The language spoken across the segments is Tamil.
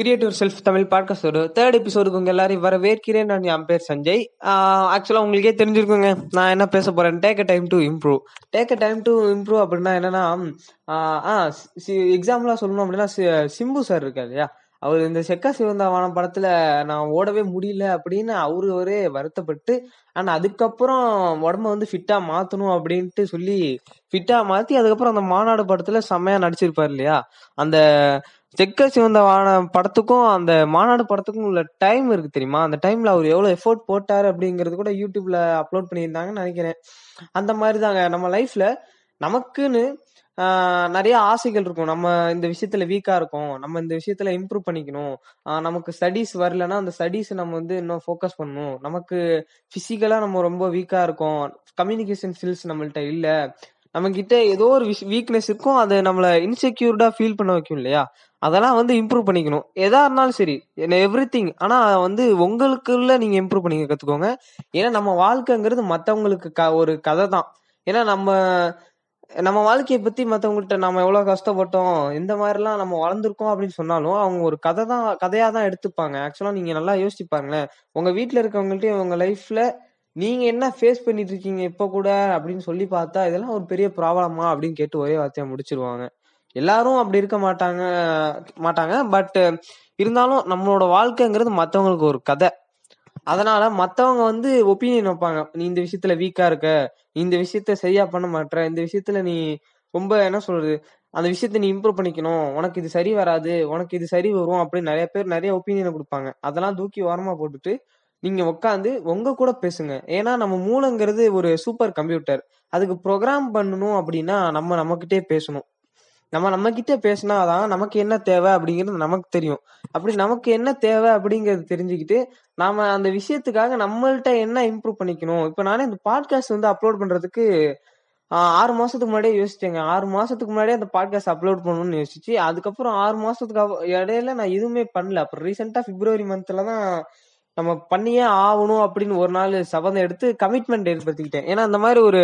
கிரியேட்டிவ் செல்ஃப் தமிழ் பாட்காஸ்டோட தேர்ட் எபிசோடுக்கு உங்க எல்லாரையும் வரவேற்கிறேன். நான் என் பேர் சஞ்சய். ஆக்சுவலாக உங்களுக்கே தெரிஞ்சிருக்குங்க. நான் என்ன பேச போறேன்? Take a time to improve take a time to improve அப்படின்னா என்னன்னா ஆ எக்ஸாம்பிளாக சொல்லணும் அப்படின்னா சி- சிம்பு சார் இருக்கா இல்லையா? அவர் இந்த செக்கா சிவந்தாவான படத்துல நான் ஓடவே முடியல அப்படின்னு அவரு ஒரே வருத்தப்பட்டு ஆனா அதுக்கப்புறம் உடம்ப வந்து ஃபிட்டா மாத்தணும் அப்படின்ட்டு சொல்லி ஃபிட்டா மாத்தி அதுக்கப்புறம் அந்த மாநாடு படத்துல செம்மையா நடிச்சிருப்பாரு இல்லையா? அந்த செக்க சிவந்த வான படத்துக்கும் அந்த மாநாடு படத்துக்கும் உள்ள டைம் இருக்கு தெரியுமா? அந்த டைம்ல அவர் எவ்வளவு எஃபோர்ட் போட்டாரு அப்படிங்கறது கூட யூடியூப்ல அப்லோட் பண்ணியிருந்தாங்கன்னு நினைக்கிறேன். அந்த மாதிரி தாங்க நம்ம லைஃப்ல நமக்குன்னு நிறைய ஆசைகள் இருக்கும். நம்ம இந்த விஷயத்துல வீக்கா இருக்கும். நம்ம இந்த விஷயத்துல இம்ப்ரூவ் பண்ணிக்கணும். நமக்கு ஸ்டடீஸ் வரலன்னா அந்த ஸ்டடீஸ் நம்ம வந்து இன்னும் ஃபோக்கஸ் பண்ணணும். நமக்கு பிசிக்கலா நம்ம ரொம்ப வீக்கா இருக்கோம். கம்யூனிகேஷன் ஸ்கில்ஸ் நம்மள்ட்ட இல்ல. நம்ம கிட்ட ஏதோ ஒரு வீக்னஸ் இருக்கும். அது நம்மள இன்செக்யூர்டா ஃபீல் பண்ண வைக்கும் இல்லையா? அதெல்லாம் வந்து இம்ப்ரூவ் பண்ணிக்கணும். எதா இருந்தாலும் சரி எவ்ரி திங் ஆனா வந்து உங்களுக்குள்ள நீங்க இம்ப்ரூவ் பண்ணிக்க கத்துக்கோங்க. ஏன்னா நம்ம வாழ்க்கைங்கிறது மத்தவங்களுக்கு க- ஒரு கதை தான் ஏன்னா நம்ம நம்ம வாழ்க்கையை பத்தி மத்தவங்கள்ட்ட நம்ம எவ்வளவு கஷ்டப்பட்டோம் இந்த மாதிரிலாம் நம்ம வளர்ந்துருக்கோம் அப்படின்னு சொன்னாலும் அவங்க ஒரு கதை தான் கதையா தான் எடுத்துப்பாங்க ஆக்சுவலா நீங்க நல்லா யோசிச்சு பாருங்களேன். உங்க வீட்டுல இருக்கவங்கள்ட்ட உங்க லைஃப்ல நீங்க என்ன ஃபேஸ் பண்ணிட்டு இருக்கீங்க இப்ப கூட அப்படின்னு சொல்லி பார்த்தா இதெல்லாம் ஒரு பெரிய ப்ராப்ளமா அப்படின்னு கேட்டு ஒரே வார்த்தையா முடிச்சிருவாங்க. எல்லாரும் அப்படி இருக்க மாட்டாங்க மாட்டாங்க. பட் இருந்தாலும் நம்மளோட வாழ்க்கைங்கிறது மற்றவங்களுக்கு ஒரு கதை. அதனால மத்தவங்க வந்து ஒப்பீனியன் வைப்பாங்க. நீ இந்த விஷயத்துல வீக்கா இருக்க நீ இந்த விஷயத்த சரியா பண்ண மாட்ற இந்த விஷயத்துல நீ ரொம்ப என்ன சொல்றது அந்த விஷயத்த நீ இம்ப்ரூவ் பண்ணிக்கணும் உனக்கு இது சரி வராது உனக்கு இது சரி வரும் அப்படின்னு நிறைய பேர் நிறைய ஒப்பீனியனை கொடுப்பாங்க. அதெல்லாம் தூக்கி ஓரமா போட்டுட்டு நீங்க உட்காந்து உங்க கூட பேசுங்க. ஏன்னா நம்ம மூளைங்கிறது ஒரு சூப்பர் கம்ப்யூட்டர் அதுக்கு ப்ரோக்ராம் பண்ணணும் அப்படின்னா நம்ம நம்மகிட்டே பேசணும். நம்ம நம்ம கிட்ட பேசினாதான் நமக்கு என்ன தேவை அப்படிங்கிறது நமக்கு தெரியும். அப்படி நமக்கு என்ன தேவை அப்படிங்கறது தெரிஞ்சுக்கிட்டு நாம அந்த விஷயத்துக்காக நம்மள்ட்ட என்ன இம்ப்ரூவ் பண்ணிக்கணும்? இப்ப நானே இந்த பாட்காஸ்ட் வந்து அப்லோட் பண்றதுக்கு ஆஹ், ஆறு மாசத்துக்கு முன்னாடியே யோசிச்சேங்க ஆறு மாசத்துக்கு முன்னாடியே அந்த பாட்காஸ்ட் அப்லோட் பண்ணணும்னு யோசிச்சு அதுக்கப்புறம் ஆறு மாசத்துக்கு இடையில நான் எதுவுமே பண்ணல. அப்புறம் ரீசெண்டா பிப்ரவரி மந்த்ல தான் நம்ம பண்ணியே ஆகணும் அப்படின்னு ஒரு நாள் சபதம் எடுத்து கமிட்மெண்ட் ஏற்படுத்திக்கிட்டேன். ஏன்னா அந்த மாதிரி ஒரு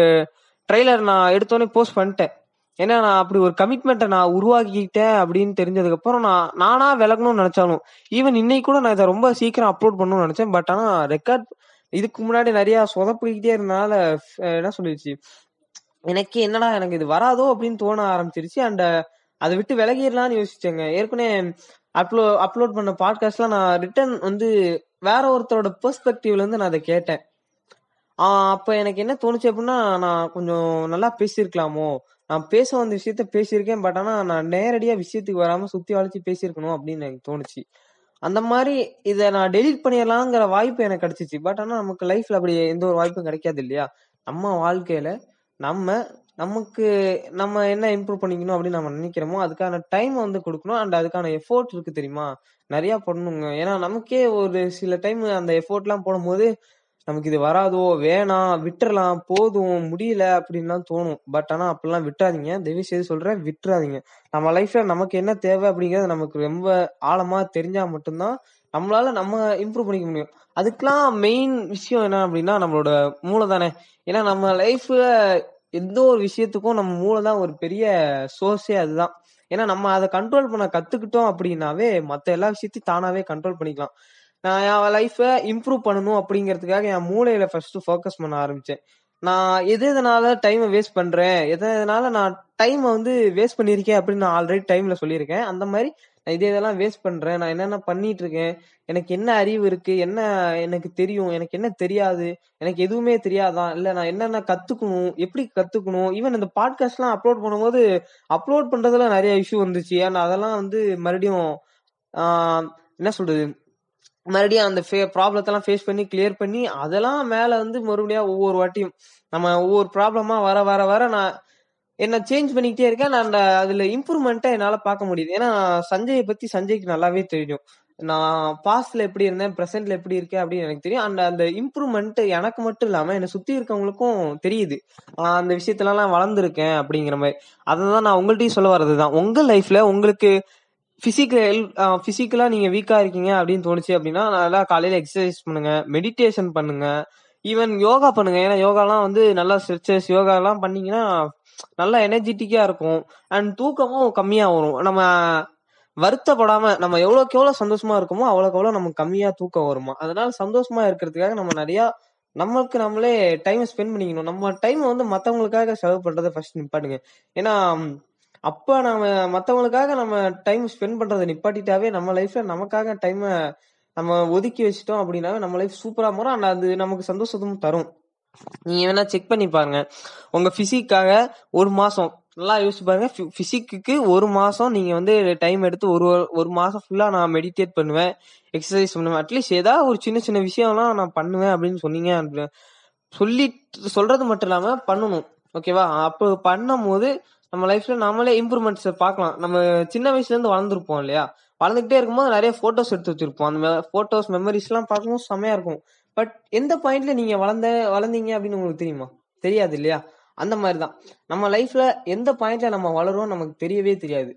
ட்ரெய்லர் நான் எடுத்தோடனே போஸ்ட் பண்ணிட்டேன். ஏன்னா நான் அப்படி ஒரு கமிட்மெண்ட்டை நான் உருவாக்கிக்கிட்டேன் அப்படின்னு தெரிஞ்சதுக்கு அப்புறம் நான் நானா விலகணும்னு நினைச்சாலும் ஈவன் இன்னைக்கு கூட நான் இதை ரொம்ப சீக்கிரம் அப்லோட் பண்ணணும்னு நினைச்சேன். பட் ஆனா ரெக்கார்ட் இதுக்கு முன்னாடி நிறைய சொதப்பிக்கிட்டே இருந்தனால என்ன சொல்லிடுச்சு? எனக்கு என்னடா எனக்கு இது வராதோ அப்படின்னு தோண ஆரம்பிச்சிருச்சு. அண்ட் அதை விட்டு விலகிடலாம்னு யோசிச்சேங்க. ஏற்கனவே அப்லோ அப்லோட் பண்ண பாட்காஸ்ட்லாம் நான் ரிட்டர்ன் வந்து வேற ஒருத்தரோட பெர்ஸ்பெக்டிவ்ல இருந்து நான் அதை கேட்டேன். ஆஹ் அப்ப எனக்கு என்ன தோணுச்சு அப்படின்னா நான் கொஞ்சம் நல்லா பேசியிருக்கலாமோ? நான் பேச வந்த விஷயத்த பேசியிருக்கேன் பட் ஆனா நான் நேரடியா விஷயத்துக்கு வராம சுத்தி வளைச்சு பேசியிருக்கணும் அப்படின்னு எனக்கு தோணுச்சு. அந்த மாதிரி இதை நான் டெலிட் பண்ணிடலாங்கிற வாய்ப்பு எனக்கு கிடைச்சிச்சு. பட் ஆனா நமக்கு லைஃப்ல அப்படி எந்த ஒரு வாய்ப்பும் கிடைக்காது இல்லையா? நம்ம வாழ்க்கையில நம்ம நமக்கு நம்ம என்ன இம்ப்ரூவ் பண்ணிக்கணும் அப்படின்னு நம்ம நினைக்கிறோமோ அதுக்கான டைம் வந்து கொடுக்கணும். அண்ட் அதுக்கான எஃபோர்ட் இருக்கு தெரியுமா? நிறைய பண்ணணுங்க. ஏன்னா நமக்கே ஒரு சில டைம் அந்த எஃபோர்ட்லாம் போடும்போது நமக்கு இது வராதோ வேணாம் விட்டுறலாம் போதும் முடியல அப்படின்லாம் தோணும். பட் ஆனா அப்படிலாம் விட்டுறாதீங்க. தயவு செய்து சொல்றேன் விட்டுறாதீங்க. நம்ம லைஃப்ல நமக்கு என்ன தேவை அப்படிங்கறது நமக்கு ரொம்ப ஆழமா தெரிஞ்சா மட்டும்தான் நம்மளால நம்ம இம்ப்ரூவ் பண்ணிக்க முடியும். அதுக்கெல்லாம் மெயின் விஷயம் என்ன அப்படின்னா நம்மளோட மூளை தானே ஏன்னா நம்ம லைஃப்ல எந்த ஒரு விஷயத்துக்கும் நம்ம மூளை தான் ஒரு பெரிய சோர்ஸே அதுதான். ஏன்னா நம்ம அதை கண்ட்ரோல் பண்ண கத்துக்கிட்டோம் அப்படின்னாவே மற்ற எல்லா விஷயத்தையும் தானாவே கண்ட்ரோல் பண்ணிக்கலாம். நான் என் லைஃப்பை இம்ப்ரூவ் பண்ணணும் அப்படிங்கிறதுக்காக என் மூளையில ஃபர்ஸ்ட் ஃபோக்கஸ் பண்ண ஆரம்பிச்சேன். நான் எது எதனால டைமை வேஸ்ட் பண்றேன்? எது எதனால நான் டைமை வந்து வேஸ்ட் பண்ணியிருக்கேன் அப்படின்னு நான் ஆல்ரெடி டைம்ல சொல்லியிருக்கேன். அந்த மாதிரி நான் இதே இதெல்லாம் வேஸ்ட் பண்றேன். நான் என்னென்ன பண்ணிட்டு இருக்கேன்? எனக்கு என்ன அறிவு இருக்கு? என்ன எனக்கு தெரியும்? எனக்கு என்ன தெரியாது? எனக்கு எதுவுமே தெரியாதான் இல்ல நான் என்னென்ன கத்துக்கணும்? எப்படி கத்துக்கணும்? ஈவன் இந்த பாட்காஸ்ட்லாம் அப்லோட் பண்ணும்போது அப்லோட் பண்றதுல நிறைய இஷ்யூ வந்துச்சு. ஏன்னா அதெல்லாம் வந்து மறுபடியும் என்ன சொல்றது? மறுபடியும் அந்த ப்ராப்ளத்தெல்லாம் ஃபேஸ் பண்ணி கிளியர் பண்ணி அதெல்லாம் மேல வந்து மறுபடியும் ஒவ்வொரு வாட்டியும் நம்ம ஒவ்வொரு ப்ராப்ளமா வர வர வர நான் என்ன சேஞ்ச் பண்ணிக்கிட்டே இருக்கேன். நான் அந்த அதுல இம்ப்ரூவ்மெண்ட்டை என்னால பார்க்க முடியுது. ஏன்னா சஞ்சயை பத்தி சஞ்சய்க்கு நல்லாவே தெரியும். நான் பாஸ்ட்ல எப்படி இருந்தேன் ப்ரெசென்ட்ல எப்படி இருக்கேன் அப்படின்னு எனக்கு தெரியும். அந்த அந்த இம்ப்ரூவ்மெண்ட் எனக்கு மட்டும் இல்லாம என்னை சுத்தி இருக்கவங்களுக்கும் தெரியுது. அந்த விஷயத்துல எல்லாம் வளர்ந்துருக்கேன் அப்படிங்கிற மாதிரி. அதை தான் நான் உங்கள்ட்டையும் சொல்ல வர்றதுதான். உங்க லைஃப்ல உங்களுக்கு பிசிக்கல் பிசிக்கலா நீங்க வீக்கா இருக்கீங்க அப்படின்னு தோணுச்சு அப்படின்னா நல்லா காலையில எக்ஸசைஸ் பண்ணுங்க மெடிடேஷன் பண்ணுங்க ஈவன் யோகா பண்ணுங்க. ஏன்னா யோகாலாம் வந்து நல்லா ஸ்ட்ரெச்சஸ் யோகா எல்லாம் பண்ணீங்கன்னா நல்லா எனர்ஜெட்டிக்கா இருக்கும். அண்ட் தூக்கமும் கம்மியா வரும். நம்ம வருத்தப்படாம நம்ம எவ்வளோக்கு எவ்வளோ சந்தோஷமா இருக்கோமோ அவ்வளோக்கு எவ்வளோ நமக்கு கம்மியா தூக்கம் வருமா? அதனால சந்தோஷமா இருக்கிறதுக்காக நம்ம நிறைய நம்மளுக்கு நம்மளே டைம் ஸ்பெண்ட் பண்ணிக்கணும். நம்ம டைம் வந்து மத்தவங்களுக்காக செலவு பண்றதை ஃபர்ஸ்ட் நிப்பாட்டுங்க. ஏன்னா அப்ப நாம மத்தவங்களுக்காக நம்ம டைம் ஸ்பெண்ட் பண்றதை நிப்பாட்டிட்டாவே நம்ம லைஃப்ல நமக்காக டைம் நம்ம ஒதுக்கி வச்சிட்டோம் அப்படின்னாவே நம்ம லைஃப் சூப்பரா மாறும் அண்ட் அது நமக்கு சந்தோஷத்தும் தரும். நீங்க வேணா செக் பண்ணி பாருங்க. உங்க பிசிக்காக ஒரு மாசம் நல்லா யோசிச்சு பாருங்க. பிசிக்கு ஒரு மாசம் நீங்க வந்து டைம் எடுத்து ஒரு ஒரு மாசம் ஃபுல்லா நான் மெடிடேட் பண்ணுவேன் எக்ஸசைஸ் பண்ணுவேன். அட்லீஸ்ட் ஏதாவது ஒரு சின்ன சின்ன விஷயம்லாம் நான் பண்ணுவேன் அப்படின்னு சொன்னீங்க அப்படின்னு சொல்லி சொல்றது மட்டும் இல்லாம பண்ணணும். ஓகேவா அப்போ பண்ணும் போது நம்ம லைஃப்ல நாமளே இம்ப்ரூவ்மெண்ட்ஸ் பார்க்கலாம். நம்ம சின்ன வயசுல இருந்து வளர்ந்துருப்போம் இல்லையா? வளர்ந்துகிட்டே இருக்கும்போது நிறைய போட்டோஸ் எடுத்து வச்சிருப்போம். அந்த போட்டோஸ் மெமரிஸ் எல்லாம் பார்க்கும்போது செமையா இருக்கும். பட் எந்த பாயிண்ட்ல நீங்க வளர்ந்த வளர்ந்தீங்க அப்படின்னு உங்களுக்கு தெரியுமா? தெரியாது இல்லையா? அந்த மாதிரி தான். நம்ம லைஃப்ல எந்த பாயிண்ட்ல நம்ம வளரும் நமக்கு தெரியவே தெரியாது.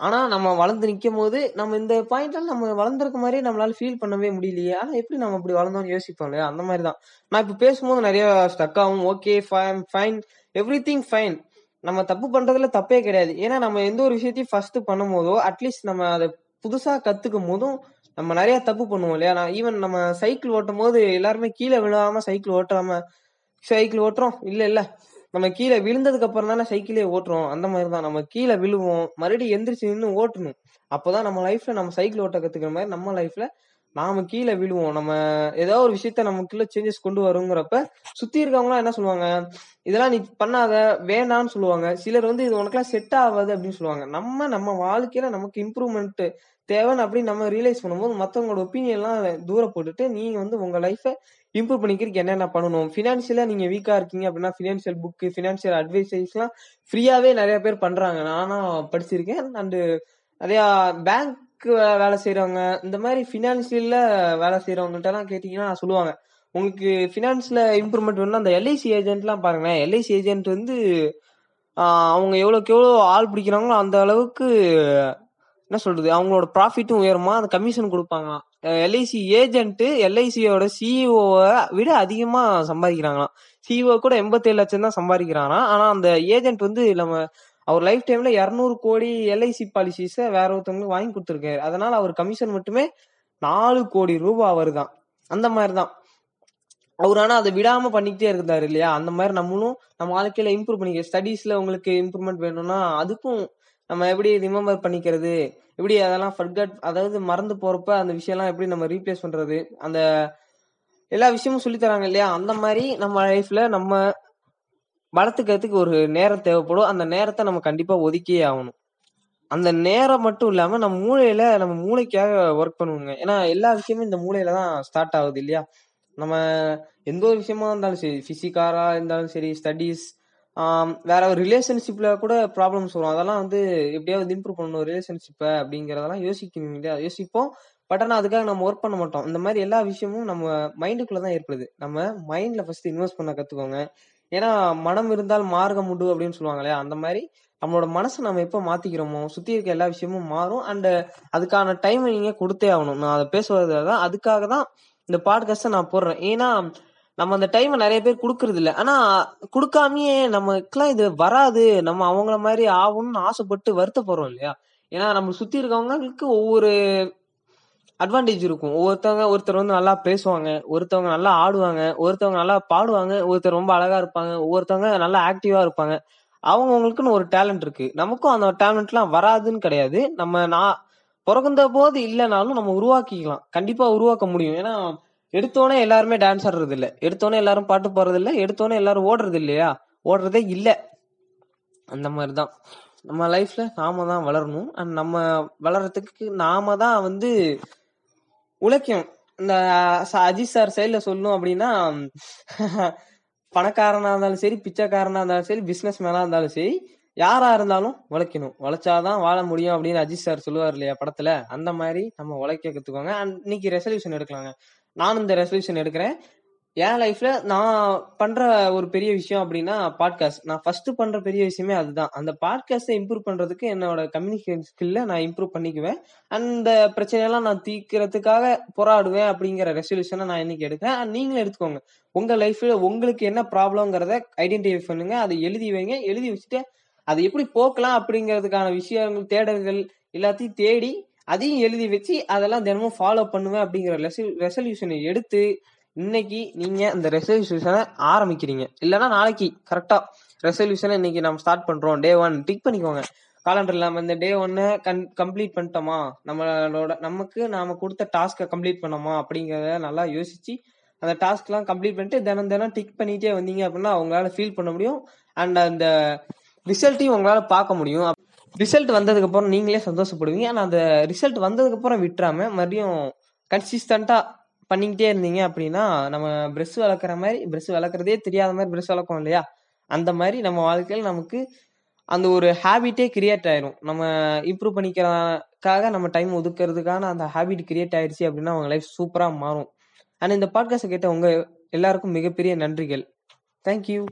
ஆனா நம்ம வளர்ந்து நிற்கும் போது நம்ம இந்த பாயிண்ட்ல நம்ம வளர்ந்துருக்க மாதிரி நம்மளால ஃபீல் பண்ணவே முடியலையே. ஆனா எப்படி நம்ம இப்படி வளர்ந்தோம்னு யோசிப்போம் இல்லையா? அந்த மாதிரி தான். நான் இப்ப பேசும்போது நிறைய ஸ்டக் ஆகும். Okay fine everything fine நம்ம தப்பு பண்றதுல தப்பே கிடையாது. ஏன்னா நம்ம எந்த ஒரு விஷயத்தையும் ஃபர்ஸ்ட் பண்ணும் போதோ அட்லீஸ்ட் நம்ம அதை புதுசா கத்துக்கும் போதும் நம்ம நிறைய தப்பு பண்ணுவோம் இல்லையா? நான் ஈவன் நம்ம சைக்கிள் ஓட்டும் போது எல்லாருமே கீழே விழாம சைக்கிள் ஓட்டாம சைக்கிள் ஓட்டுறோம். இல்ல இல்ல. நம்ம கீழே விழுந்ததுக்கு அப்புறம் தானே சைக்கிளே ஓட்டுறோம். அந்த மாதிரி தான். நம்ம கீழே விழுவோம். மறுபடியும் எந்திரிச்சு நின்று ஓட்டணும். அப்போதான் நம்ம லைஃப்ல நம்ம சைக்கிள் ஓட்ட கத்துக்கிற மாதிரி நம்ம லைஃப்ல நாம கீழே விழுவோம். நம்ம ஏதோ ஒரு விஷயத்த நமக்குள்ள சேஞ்சஸ் கொண்டு வருங்கிறப்ப சுத்தி இருக்கவங்களாம் என்ன சொல்லுவாங்க? இதெல்லாம் நீ பண்ணாத வேணான்னு சொல்லுவாங்க. சிலர் வந்து இது உனக்கெல்லாம் செட் ஆகாது அப்படின்னு சொல்லுவாங்க. நம்ம நம்ம வாழ்க்கையில நமக்கு இம்ப்ரூவ்மெண்ட் தேவைன்னு அப்படி நம்ம ரியலைஸ் பண்ணும்போது மத்தவங்களோட ஒப்பீனியன் எல்லாம் தூர போட்டுட்டு நீங்க வந்து உங்க லைஃபை இம்ப்ரூவ் பண்ணிக்கிறதுக்கு என்னென்ன பண்ணணும்? ஃபினான்ஷியலா நீங்க வீக்கா இருக்கீங்க அப்படின்னா ஃபினான்ஷியல் புக் ஃபினான்ஷியல் அட்வைசைஸ்லாம் எல்லாம் ஃப்ரீயாவே நிறைய பேர் பண்றாங்க. நானும் படிச்சிருக்கேன். அண்டு நிறைய பேங்க் வேலை செய்யறவங்க இந்த மாதிரி ஃபினான்சியல்ல வேலை செய்யறவங்கள்ட்ட எல்லாம் கேட்டீங்கன்னா சொல்லுவாங்க. உங்களுக்கு ஃபினான்ஸ்ல இம்ப்ரூவ்மெண்ட் வேணும்னா அந்த எல்ஐசி ஏஜென்ட்லாம் பாருங்களேன். எல்ஐசி ஏஜென்ட் வந்து அவங்க எவ்வளோக்கு எவ்வளோ ஆள் பிடிக்கிறாங்களோ அந்த அளவுக்கு என்ன சொல்றது அவங்களோட ப்ராஃபிட்டும் உயருமா? அந்த கமிஷன் கொடுப்பாங்களாம். எல்ஐசி ஏஜென்ட்டு எல்ஐசியோட சிஇஓவை விட அதிகமாக சம்பாதிக்கிறாங்களாம். சிஇஓ கூட எண்பத்தேழு லட்சம் தான் சம்பாதிக்கிறாராம் ஆனால் அந்த ஏஜென்ட் வந்து நம்ம அவர் லைஃப் டைம்ல இருநூறு கோடி எல்ஐசி பாலிசிஸ வேற ஒருத்தவங்களுக்கு வாங்கி கொடுத்துருக்காரு. அதனால அவர் கமிஷன் மட்டுமே நாலு கோடி ரூபாய் வருதான். அந்த மாதிரிதான். அவர் ஆனா அதை விடாம பண்ணிக்கிட்டே இருந்தாரு இல்லையா? அந்த மாதிரி நம்மளும் நம்ம வாழ்க்கையில இம்ப்ரூவ் பண்ணிக்க ஸ்டடீஸ்ல உங்களுக்கு இம்ப்ரூவ்மெண்ட் வேணும்னா அதுக்கும் நம்ம எப்படி ரிமெம்பர் பண்ணிக்கிறது? எப்படி அதெல்லாம் ஃபர்கட் அதாவது மறந்து போறப்ப அந்த விஷயம்லாம் எப்படி நம்ம ரீப்ளேஸ் பண்றது? அந்த எல்லா விஷயமும் சொல்லி தராங்க இல்லையா? அந்த மாதிரி நம்ம லைஃப்ல நம்ம வளர்த்துக்கிறதுக்கு ஒரு நேரம் தேவைப்படும். அந்த நேரத்தை நம்ம கண்டிப்பா ஒதுக்கியே ஆகணும். அந்த நேரம் மட்டும் இல்லாம நம்ம மூளையில நம்ம மூளைக்காக ஒர்க் பண்ணுவோங்க ஏன்னா எல்லா விஷயமும் இந்த மூளையில தான் ஸ்டார்ட் ஆகுது இல்லையா? நம்ம எந்த ஒரு விஷயமா இருந்தாலும் சரி பிசிக்காரா இருந்தாலும் சரி ஸ்டடீஸ் வேற ஒரு ரிலேஷன்ஷிப்ல கூட ப்ராப்ளம்ஸ் வரும். அதெல்லாம் வந்து எப்படியாவது இம்ப்ரூவ் பண்ணணும். ரிலேஷன்ஷிப்பை அப்படிங்கறதெல்லாம் யோசிக்கணும் இல்லையா? யோசிப்போம். பட் ஆனால் அதுக்காக நம்ம ஒர்க் பண்ண மாட்டோம். இந்த மாதிரி எல்லா விஷயமும் நம்ம மைண்டுக்குள்ள தான் ஏற்படுது. நம்ம மைண்ட்ல ஃபர்ஸ்ட் இன்வெஸ்ட் பண்ண கத்துக்கோங்க. ஏன்னா மனம் இருந்தால் மார்க்கம் உண்டு அப்படின்னு சொல்லுவாங்க இல்லையா அந்த மாதிரி நம்மளோட மனசை நம்ம எப்போ மாத்திக்கிறோமோ சுத்தி இருக்க எல்லா விஷயமும் மாறும். அண்ட் அதுக்கான டைம் நீங்க கொடுத்தே ஆகணும். நான் அதை பேசுவது தான் அதுக்காக தான் இந்த பாட்காஸ்ட நான் போடுறேன். ஏன்னா நம்ம அந்த டைமை நிறைய பேர் கொடுக்கறது இல்லை. ஆனா கொடுக்காமயே நமக்குலாம் இது வராது. நம்ம அவங்கள மாதிரி ஆகும்னு ஆசைப்பட்டு வருத்தப்படுறோம் இல்லையா? ஏன்னா நம்ம சுத்தி இருக்கவங்களுக்கு ஒவ்வொரு அட்வான்டேஜ் இருக்கும். ஒவ்வொருத்தவங்க ஒருத்தர் வந்து நல்லா பேசுவாங்க ஒருத்தவங்க நல்லா ஆடுவாங்க ஒருத்தவங்க நல்லா பாடுவாங்க ஒருத்தர் ரொம்ப அழகா இருப்பாங்க ஒவ்வொருத்தவங்க நல்லா ஆக்டிவா இருப்பாங்க. அவங்கவுங்களுக்குன்னு ஒரு டேலண்ட் இருக்கு. நமக்கும் அந்த டேலண்ட்லாம் வராதுன்னு கிடையாது. நம்ம நான் பிறகுந்த போது இல்லைனாலும் நம்ம உருவாக்கிக்கலாம். கண்டிப்பா உருவாக்க முடியும். ஏன்னா எடுத்தோடனே எல்லாருமே டான்ஸ் ஆடுறது இல்லை எடுத்தோடனே எல்லாரும் பாட்டு பாடுறது இல்லை எடுத்தோடனே எல்லாரும் ஓடுறது இல்லையா? ஓடுறதே இல்லை. அந்த மாதிரி தான் நம்ம லைஃப்ல நாம தான் வளரணும். அண்ட் நம்ம வளர்றதுக்கு நாம தான் வந்து உழைக்கும். இந்த அஜித் சார் சைட்ல சொல்லணும் அப்படின்னா பணக்காரனா இருந்தாலும் சரி பிச்சைக்காரனா இருந்தாலும் சரி பிசினஸ் மேனா இருந்தாலும் சரி யாரா இருந்தாலும் உழைக்கணும். உழைச்சாதான் வாழ முடியும் அப்படின்னு அஜித் சார் சொல்லுவார் இல்லையா படத்துல? அந்த மாதிரி நம்ம உழைக்க கத்துக்கோங்க. அண்ட் இன்னைக்கு ரெசல்யூஷன் எடுக்கலாங்க. நானும் இந்த ரெசல்யூஷன் எடுக்கிறேன். என் லைஃப்ல நான் பண்ற ஒரு பெரிய விஷயம் அப்படின்னா பாட்காஸ்ட் நான் ஃபர்ஸ்ட் பண்ற பெரிய விஷயமே அதுதான். அந்த பாட்காஸ்ட்டை இம்ப்ரூவ் பண்றதுக்கு என்னோட கம்யூனிகேஷன் ஸ்கில்ல நான் இம்ப்ரூவ் பண்ணிக்குவேன். அந்த பிரச்சனையெல்லாம் நான் தீக்கிறதுக்காக போராடுவேன் அப்படிங்கிற ரெசல்யூஷனை நான் இன்னைக்கு எடுக்கிறேன். நீங்களும் எடுத்துக்கோங்க. உங்க லைஃப்ல உங்களுக்கு என்ன ப்ராப்ளம்ங்கிறத ஐடென்டிஃபை பண்ணுங்க. அதை எழுதி வைங்க. எழுதி வச்சுட்டு அதை எப்படி போக்கலாம் அப்படிங்கிறதுக்கான விஷயங்கள் தேடல்கள் எல்லாத்தையும் தேடி அதையும் எழுதி வச்சு அதெல்லாம் தினமும் ஃபாலோ பண்ணுவேன் அப்படிங்கிற ரெசல்யூஷனை எடுத்து இன்னைக்கு நீங்க அந்த ரெசல்யூஷனை ஆரம்பிக்கிறீங்க. இல்லைன்னா நாளைக்கு கரெக்டா ரெசல்யூஷனை இன்னைக்கு நம்ம ஸ்டார்ட் பண்றோம். டே ஒன் டிக் பண்ணிக்கோங்க. காலண்டர்ல நம்ம இந்த டே ஒன்னு கன் கம்ப்ளீட் பண்ணிட்டோமா? நம்மளோட நமக்கு நாம கொடுத்த டாஸ்க்கை கம்ப்ளீட் பண்ணோமா? அப்படிங்கிறத நல்லா யோசிச்சு அந்த டாஸ்க்லாம் கம்ப்ளீட் பண்ணிட்டு தினம் தினம் டிக் பண்ணிட்டே வந்தீங்க அப்படின்னா அவங்களால ஃபீல் பண்ண முடியும். அண்ட் அந்த ரிசல்ட்டையும் உங்களால பார்க்க முடியும். ரிசல்ட் வந்ததுக்கு அப்புறம் நீங்களே சந்தோஷப்படுவீங்க. ஆனா அந்த ரிசல்ட் வந்ததுக்கு அப்புறம் விட்டுறாம மறுபடியும் கன்சிஸ்டண்டா பண்ணிக்கிட்டே இருந்தீங்க அப்படின்னா நம்ம பிரஷ் வளர்க்குற மாதிரி பிரஷ் வளர்க்குறதே தெரியாத மாதிரி பிரஷ் வளர்க்கும் இல்லையா? அந்த மாதிரி நம்ம வாழ்க்கையில் நமக்கு அந்த ஒரு ஹேபிட்டே கிரியேட் ஆயிரும். நம்ம இம்ப்ரூவ் பண்ணிக்கிறதுக்காக நம்ம டைம் ஒதுக்கிறதுக்கான அந்த ஹேபிட் கிரியேட் ஆயிடுச்சு அப்படின்னா அவங்க லைஃப் சூப்பராக மாறும். அண்ட் இந்த பாட்காஸ்ட் கேட்ட உங்க எல்லாருக்கும் மிகப்பெரிய நன்றிகள். தேங்க்யூ